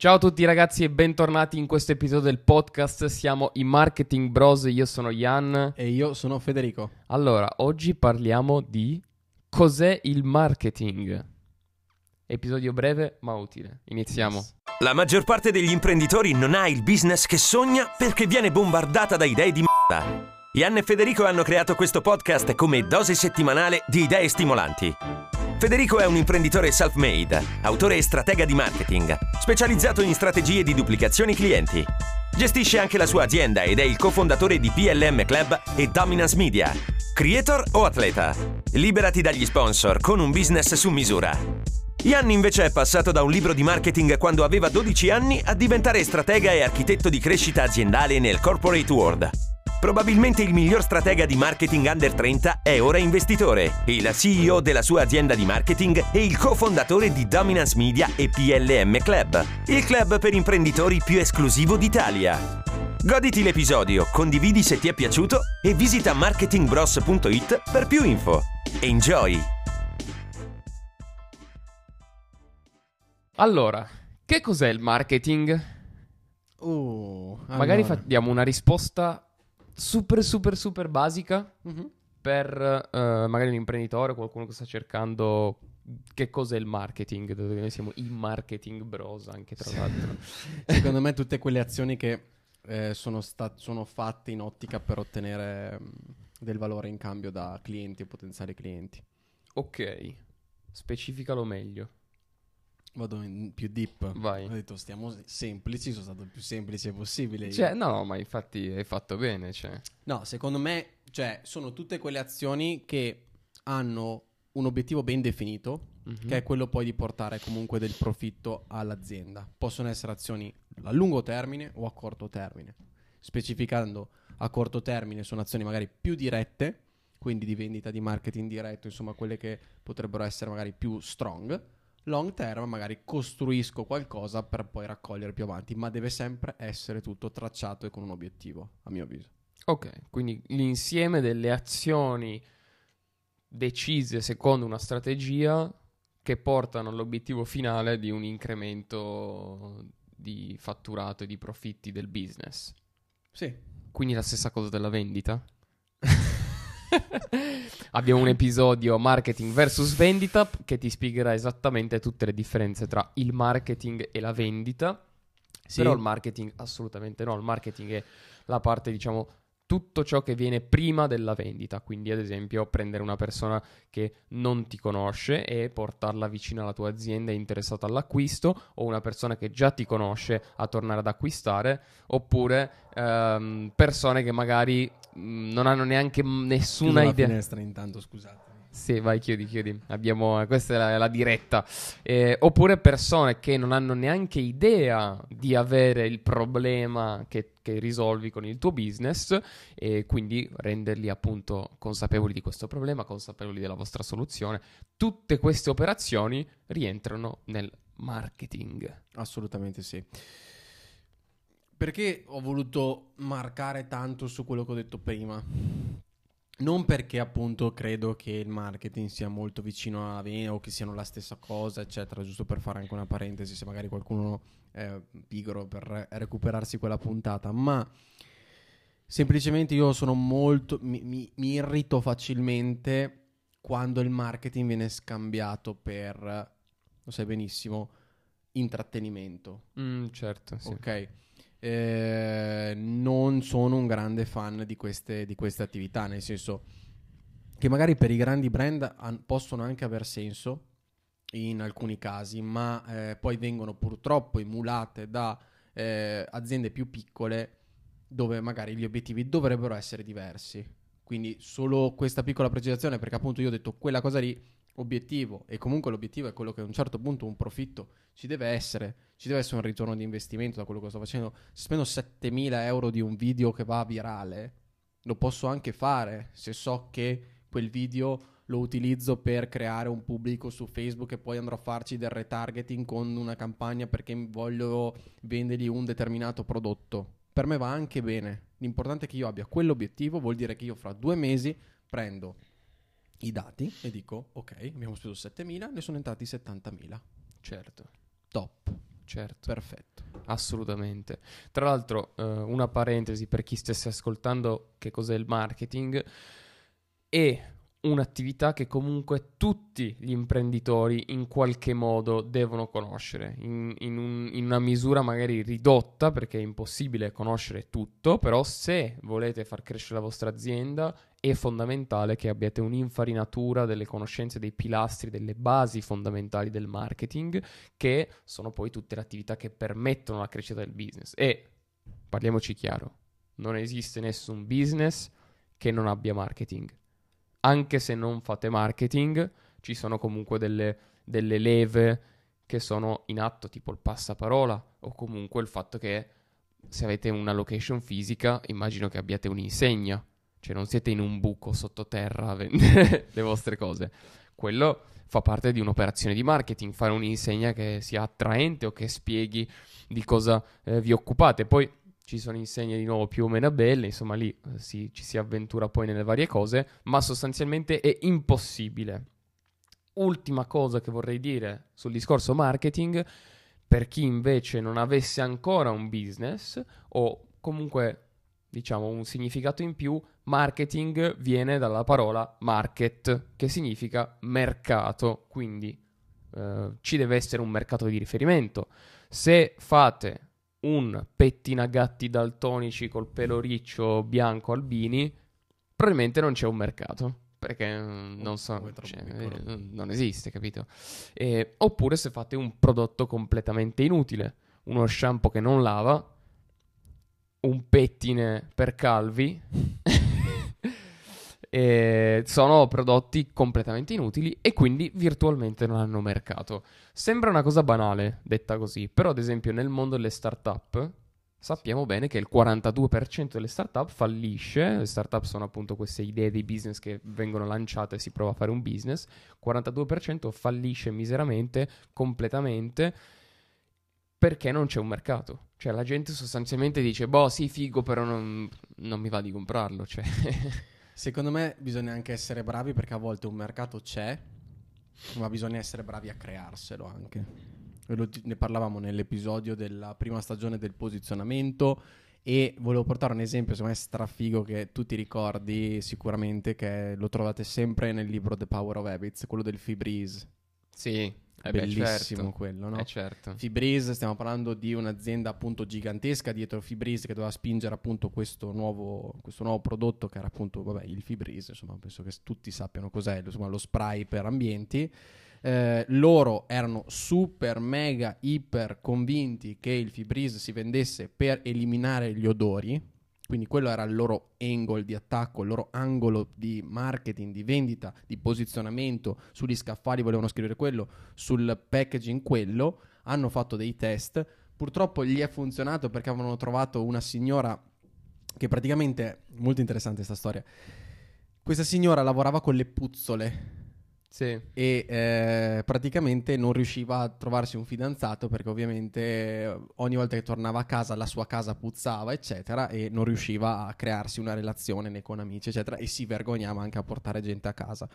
Ciao a tutti ragazzi e bentornati in questo episodio del podcast. Siamo i Marketing Bros, io sono Ian. E io sono Federico. Allora, oggi parliamo di cos'è il marketing. Episodio breve ma utile. Iniziamo. La maggior parte degli imprenditori non ha il business che sogna perché viene bombardata da idee di merda. Ian e Federico hanno creato questo podcast come dose settimanale di idee stimolanti. Federico è un imprenditore self-made, autore e stratega di marketing, specializzato in strategie di duplicazioni clienti. Gestisce anche la sua azienda ed è il cofondatore di PLM Club e Dominance Media. Creator o atleta? Liberati dagli sponsor con un business su misura. Ian invece è passato da un libro di marketing quando aveva 12 anni a diventare stratega e architetto di crescita aziendale nel corporate world. Probabilmente il miglior stratega di marketing under 30 è ora investitore, il CEO della sua azienda di marketing e il cofondatore di Dominance Media e PLM Club, il club per imprenditori più esclusivo d'Italia. Goditi l'episodio, condividi se ti è piaciuto e visita marketingbros.it per più info. Enjoy! Allora, che cos'è il marketing? Uh, Magari allora. fa- diamo una risposta super super super basica Mhm. per eh, magari un imprenditore o qualcuno che sta cercando che cos'è il marketing, dove noi siamo i marketing bros anche tra l'altro. Secondo me tutte quelle azioni che eh, sono, sta- sono fatte in ottica per ottenere mm, del valore in cambio da clienti o potenziali clienti. ok, specificalo meglio. Vado in più deep. Vai. Ho detto stiamo semplici, sono stato il più semplice possibile. io. Cioè, no, ma infatti hai fatto bene, cioè. No, secondo me, cioè, sono tutte quelle azioni che hanno un obiettivo ben definito, Mhm. che è quello poi di portare comunque del profitto all'azienda. Possono essere azioni a lungo termine o a corto termine. Specificando a corto termine sono azioni magari più dirette, quindi di vendita di marketing diretto, insomma quelle che potrebbero essere magari più strong. Long term magari costruisco qualcosa per poi raccogliere più avanti, ma deve sempre essere tutto tracciato e con un obiettivo, a mio avviso. Ok, quindi l'insieme delle azioni decise secondo una strategia che portano all'obiettivo finale di un incremento di fatturato e di profitti del business. Sì, Quindi la stessa cosa della vendita? Abbiamo un episodio marketing versus vendita che ti spiegherà esattamente tutte le differenze tra il marketing e la vendita. Sì. Però il marketing assolutamente no, il marketing è la parte, diciamo, tutto ciò che viene prima della vendita, quindi ad esempio prendere una persona che non ti conosce e portarla vicino alla tua azienda interessata all'acquisto, o una persona che già ti conosce a tornare ad acquistare, oppure ehm, persone che magari mh, non hanno neanche nessuna Chiudo la idea. finestra intanto, scusate. Sì, vai, chiudi, chiudi. Abbiamo, questa è la, la diretta. Eh, oppure persone che non hanno neanche idea di avere il problema che, che risolvi con il tuo business e quindi renderli appunto consapevoli di questo problema, consapevoli della vostra soluzione. Tutte queste operazioni rientrano nel marketing. Assolutamente sì. Perché ho voluto marcare tanto su quello che ho detto prima? Non perché appunto credo che il marketing sia molto vicino alla vendita o che siano la stessa cosa, eccetera, giusto per fare anche una parentesi se magari qualcuno è pigro per re- recuperarsi quella puntata, ma semplicemente io sono molto, mi, mi- mi irrito facilmente quando il marketing viene scambiato per, lo sai benissimo, intrattenimento. Mm, certo, sì. Ok. Eh, non sono un grande fan di queste, di queste attività, nel senso che magari per i grandi brand han- possono anche aver senso in alcuni casi, ma eh, poi vengono purtroppo emulate da eh, aziende più piccole dove magari gli obiettivi dovrebbero essere diversi. Quindi solo questa piccola precisazione, perché appunto io ho detto quella cosa lì, obiettivo, e comunque l'obiettivo è quello che a un certo punto un profitto ci deve essere, ci deve essere un ritorno di investimento da quello che sto facendo. Se spendo 7000 euro di un video che va virale, lo posso anche fare se so che quel video lo utilizzo per creare un pubblico su Facebook e poi andrò a farci del retargeting con una campagna perché voglio vendergli un determinato prodotto. Per me va anche bene. L'importante è che io abbia quell'obiettivo, vuol dire che io fra due mesi prendo i dati e dico ok, abbiamo speso 7.000, ne sono entrati 70.000. Certo. Top. certo. Perfetto. Assolutamente. Tra l'altro, eh, una parentesi per chi stesse ascoltando che cos'è il marketing. È un'attività che comunque tutti gli imprenditori in qualche modo devono conoscere, in, in, un, in, una misura magari ridotta perché è impossibile conoscere tutto, però se volete far crescere la vostra azienda è fondamentale che abbiate un'infarinatura delle conoscenze, dei pilastri, delle basi fondamentali del marketing, che sono poi tutte le attività che permettono la crescita del business. E parliamoci chiaro, non esiste nessun business che non abbia marketing anche se non fate marketing, ci sono comunque delle, delle leve che sono in atto, tipo il passaparola o comunque il fatto che se avete una location fisica, immagino che abbiate un'insegna, cioè non siete in un buco sottoterra a vendere le vostre cose. Quello fa parte di un'operazione di marketing, fare un'insegna che sia attraente o che spieghi di cosa eh, vi occupate. Poi ci sono insegne di nuovo più o meno belle, insomma lì eh, si, ci si avventura poi nelle varie cose, ma sostanzialmente è impossibile. Ultima cosa che vorrei dire sul discorso marketing, per chi invece non avesse ancora un business o comunque diciamo un significato in più, marketing viene dalla parola market, che significa mercato, quindi eh, ci deve essere un mercato di riferimento. Se fate un pettinagatti daltonici col pelo riccio bianco albini, probabilmente non c'è un mercato. Perché mm, non so, cioè, eh, non esiste, capito? Eh, oppure se fate un prodotto completamente inutile, uno shampoo che non lava, un pettine per calvi, eh, sono prodotti completamente inutili e quindi virtualmente non hanno mercato. Sembra una cosa banale detta così, però ad esempio nel mondo delle startup sappiamo bene che il 42% delle startup fallisce, le startup sono appunto queste idee di business che vengono lanciate e si prova a fare un business, 42% fallisce miseramente, completamente, perché non c'è un mercato. Cioè la gente sostanzialmente dice, boh sì figo però non, non mi va di comprarlo, cioè... Secondo me bisogna anche essere bravi perché a volte un mercato c'è, ma bisogna essere bravi a crearselo anche. Ne parlavamo nell'episodio della prima stagione del posizionamento e volevo portare un esempio, secondo me strafigo che tu ti ricordi sicuramente che lo trovate sempre nel libro The Power of Habits, quello del Febreze. Sì, è bellissimo certo. quello, no? Eh certo. Febreze, stiamo parlando di un'azienda appunto gigantesca dietro Febreze che doveva spingere appunto questo nuovo, questo nuovo prodotto che era appunto, vabbè, il Febreze, insomma, penso che tutti sappiano cos'è, insomma, lo spray per ambienti. Eh, loro erano super mega iper convinti che il Febreze si vendesse per eliminare gli odori quindi quello era il loro angle di attacco, il loro angolo di marketing, di vendita, di posizionamento. Sugli scaffali volevano scrivere quello, sul packaging quello. Hanno fatto dei test. Purtroppo gli è funzionato perché avevano trovato una signora che praticamente, molto interessante questa storia, questa signora lavorava con le puzzole sì. E eh, praticamente non riusciva a trovarsi un fidanzato perché ovviamente eh, ogni volta che tornava a casa la sua casa puzzava, eccetera, e non riusciva a crearsi una relazione né con amici, eccetera, e si vergognava anche a portare gente a casa.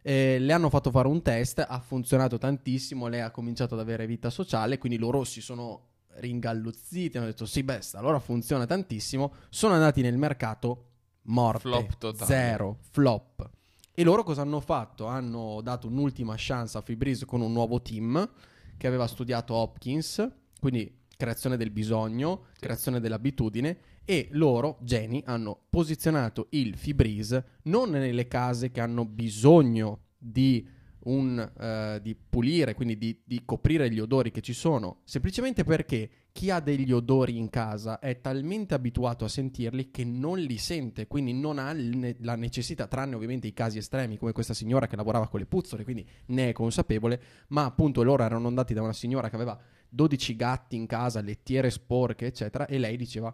Eh, le hanno fatto fare un test, ha funzionato tantissimo, lei ha cominciato ad avere vita sociale, quindi loro si sono ringalluzziti, hanno detto sì, besta, allora funziona tantissimo, sono andati nel mercato morte, flop totale. zero, flop. E loro cosa hanno fatto? Hanno dato un'ultima chance a Febreze con un nuovo team che aveva studiato Hopkins, quindi creazione del bisogno, sì. creazione dell'abitudine e loro, Jenny, hanno posizionato il Febreze non nelle case che hanno bisogno di, un, uh, di pulire, quindi di, di coprire gli odori che ci sono, semplicemente perché chi ha degli odori in casa è talmente abituato a sentirli che non li sente, quindi non ha la necessità, tranne ovviamente i casi estremi come questa signora che lavorava con le puzzole, quindi ne è consapevole, ma appunto loro erano andati da una signora che aveva 12 gatti in casa, lettiere sporche, eccetera, e lei diceva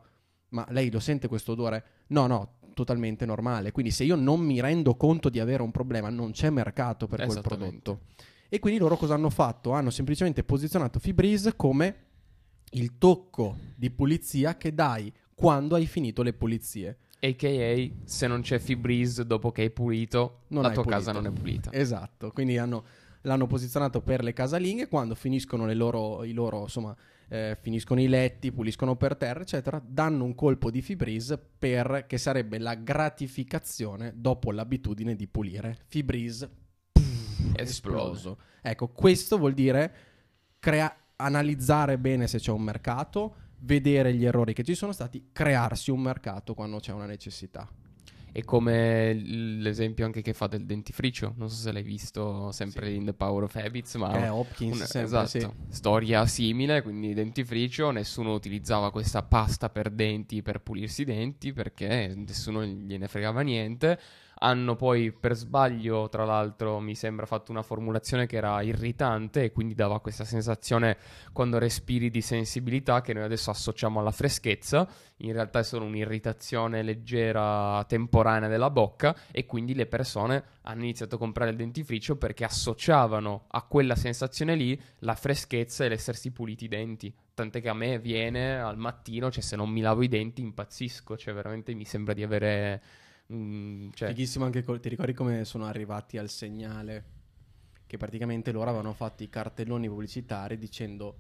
"Ma lei lo sente questo odore?" No, no, totalmente normale. Quindi se io non mi rendo conto di avere un problema, non c'è mercato per quel prodotto. E quindi loro cosa hanno fatto? Hanno semplicemente posizionato Febreze come il tocco di pulizia che dai quando hai finito le pulizie. AKA, se non c'è Febreze dopo che hai pulito, non la tua pulito. casa non è pulita. Esatto, quindi hanno, l'hanno posizionato per le casalinghe, quando finiscono le loro, i loro, insomma, eh, finiscono i letti, puliscono per terra, eccetera, danno un colpo di Febreze per che sarebbe la gratificazione dopo l'abitudine di pulire. Esplode. esploso. Ecco, questo vuol dire crea- analizzare bene se c'è un mercato, vedere gli errori che ci sono stati, crearsi un mercato quando c'è una necessità. È come l'esempio anche che fa del dentifricio. Non so se l'hai visto sempre Sì. in The Power of Habits, ma è Hopkins, un- sempre, esatto, sì. storia simile, quindi dentifricio, nessuno utilizzava questa pasta per denti per pulirsi i denti perché nessuno gliene fregava niente. Hanno poi per sbaglio, tra l'altro, mi sembra fatto una formulazione che era irritante e quindi dava questa sensazione quando respiri di sensibilità che noi adesso associamo alla freschezza. In realtà è solo un'irritazione leggera temporanea della bocca e quindi le persone hanno iniziato a comprare il dentifricio perché associavano a quella sensazione lì la freschezza e l'essersi puliti i denti. Tant'è che a me viene al mattino, cioè se non mi lavo i denti impazzisco, cioè veramente mi sembra di avere... mm, cioè, Fighissimo anche, col- ti ricordi come sono arrivati al segnale? Che praticamente loro avevano fatto i cartelloni pubblicitari dicendo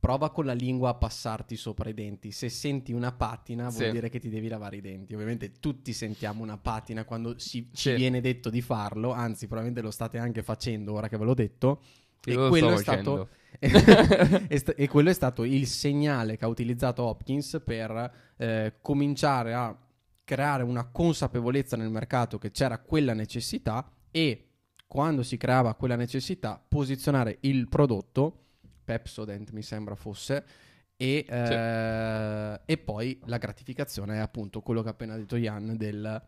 prova con la lingua a passarti sopra i denti. Se senti una patina vuol Sì. dire che ti devi lavare i denti. Ovviamente tutti sentiamo una patina quando si, ci Sì. viene detto di farlo, anzi probabilmente lo state anche facendo ora che ve l'ho detto. E quello, stato, e e quello è stato il segnale che ha utilizzato Hopkins per eh, cominciare a creare una consapevolezza nel mercato che c'era quella necessità e quando si creava quella necessità posizionare il prodotto Pepsodent mi sembra fosse e, eh, e poi la gratificazione è appunto quello che ha appena detto Jan del,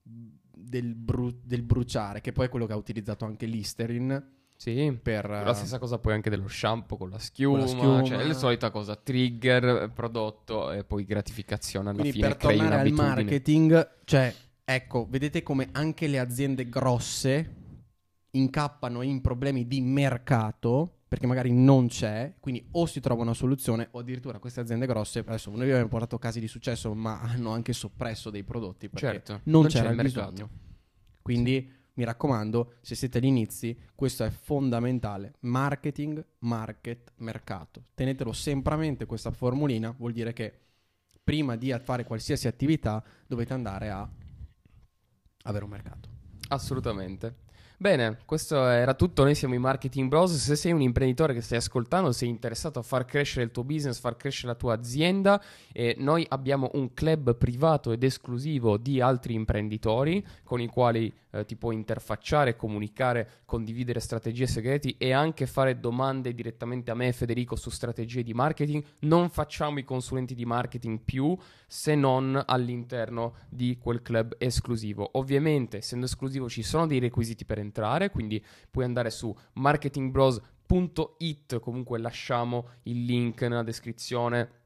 del, bru- del bruciare che poi è quello che ha utilizzato anche Listerin Sì, per la stessa cosa poi anche dello shampoo con la schiuma, Con la schiuma. cioè la solita cosa, trigger, eh, prodotto e poi gratificazione alla Quindi fine per tornare al marketing, cioè, ecco, vedete come anche le aziende grosse incappano in problemi di mercato perché magari non c'è, quindi o si trova una soluzione o addirittura queste aziende grosse, adesso noi abbiamo portato casi di successo, ma hanno anche soppresso dei prodotti perché Certo, non, non c'era c'è il mercato. bisogno. Quindi mi raccomando, se siete agli inizi, questo è fondamentale. Marketing, market, mercato. Tenetelo sempre a mente questa formulina, vuol dire che prima di fare qualsiasi attività dovete andare a avere un mercato. Assolutamente. Bene, questo era tutto. Noi siamo i Marketing Bros. Se sei un imprenditore che stai ascoltando, sei interessato a far crescere il tuo business, far crescere la tua azienda, eh, noi abbiamo un club privato ed esclusivo di altri imprenditori con i quali eh, ti puoi interfacciare, comunicare, condividere strategie segreti e anche fare domande direttamente a me e Federico su strategie di marketing. Non facciamo i consulenti di marketing più se non all'interno di quel club esclusivo. Ovviamente, essendo esclusivo, ci sono dei requisiti per entrare, quindi puoi andare su marketingbros.it, comunque lasciamo il link nella descrizione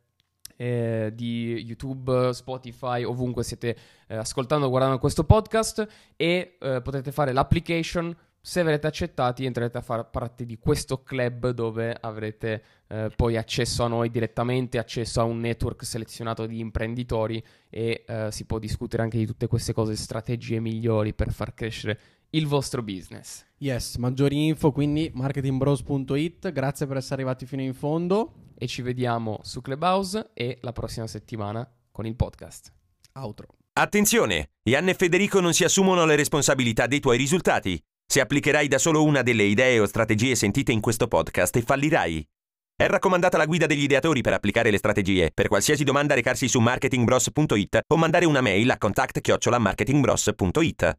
eh, di YouTube, Spotify, ovunque siete eh, ascoltando o guardando questo podcast e eh, potete fare l'application. Se verrete accettati entrerete a far parte di questo club dove avrete eh, poi accesso a noi direttamente, accesso a un network selezionato di imprenditori e eh, si può discutere anche di tutte queste cose, strategie migliori per far crescere il vostro business. Yes, maggiori info quindi marketingbros.it. Grazie per essere arrivati fino in fondo. E ci vediamo su Clubhouse e la prossima settimana con il podcast. Outro. Attenzione! Ian e Federico non si assumono le responsabilità dei tuoi risultati. Se applicherai da solo una delle idee o strategie sentite in questo podcast, fallirai. È raccomandata la guida degli ideatori per applicare le strategie. Per qualsiasi domanda recarsi su marketingbros.it o mandare una mail a contact-marketingbros.it.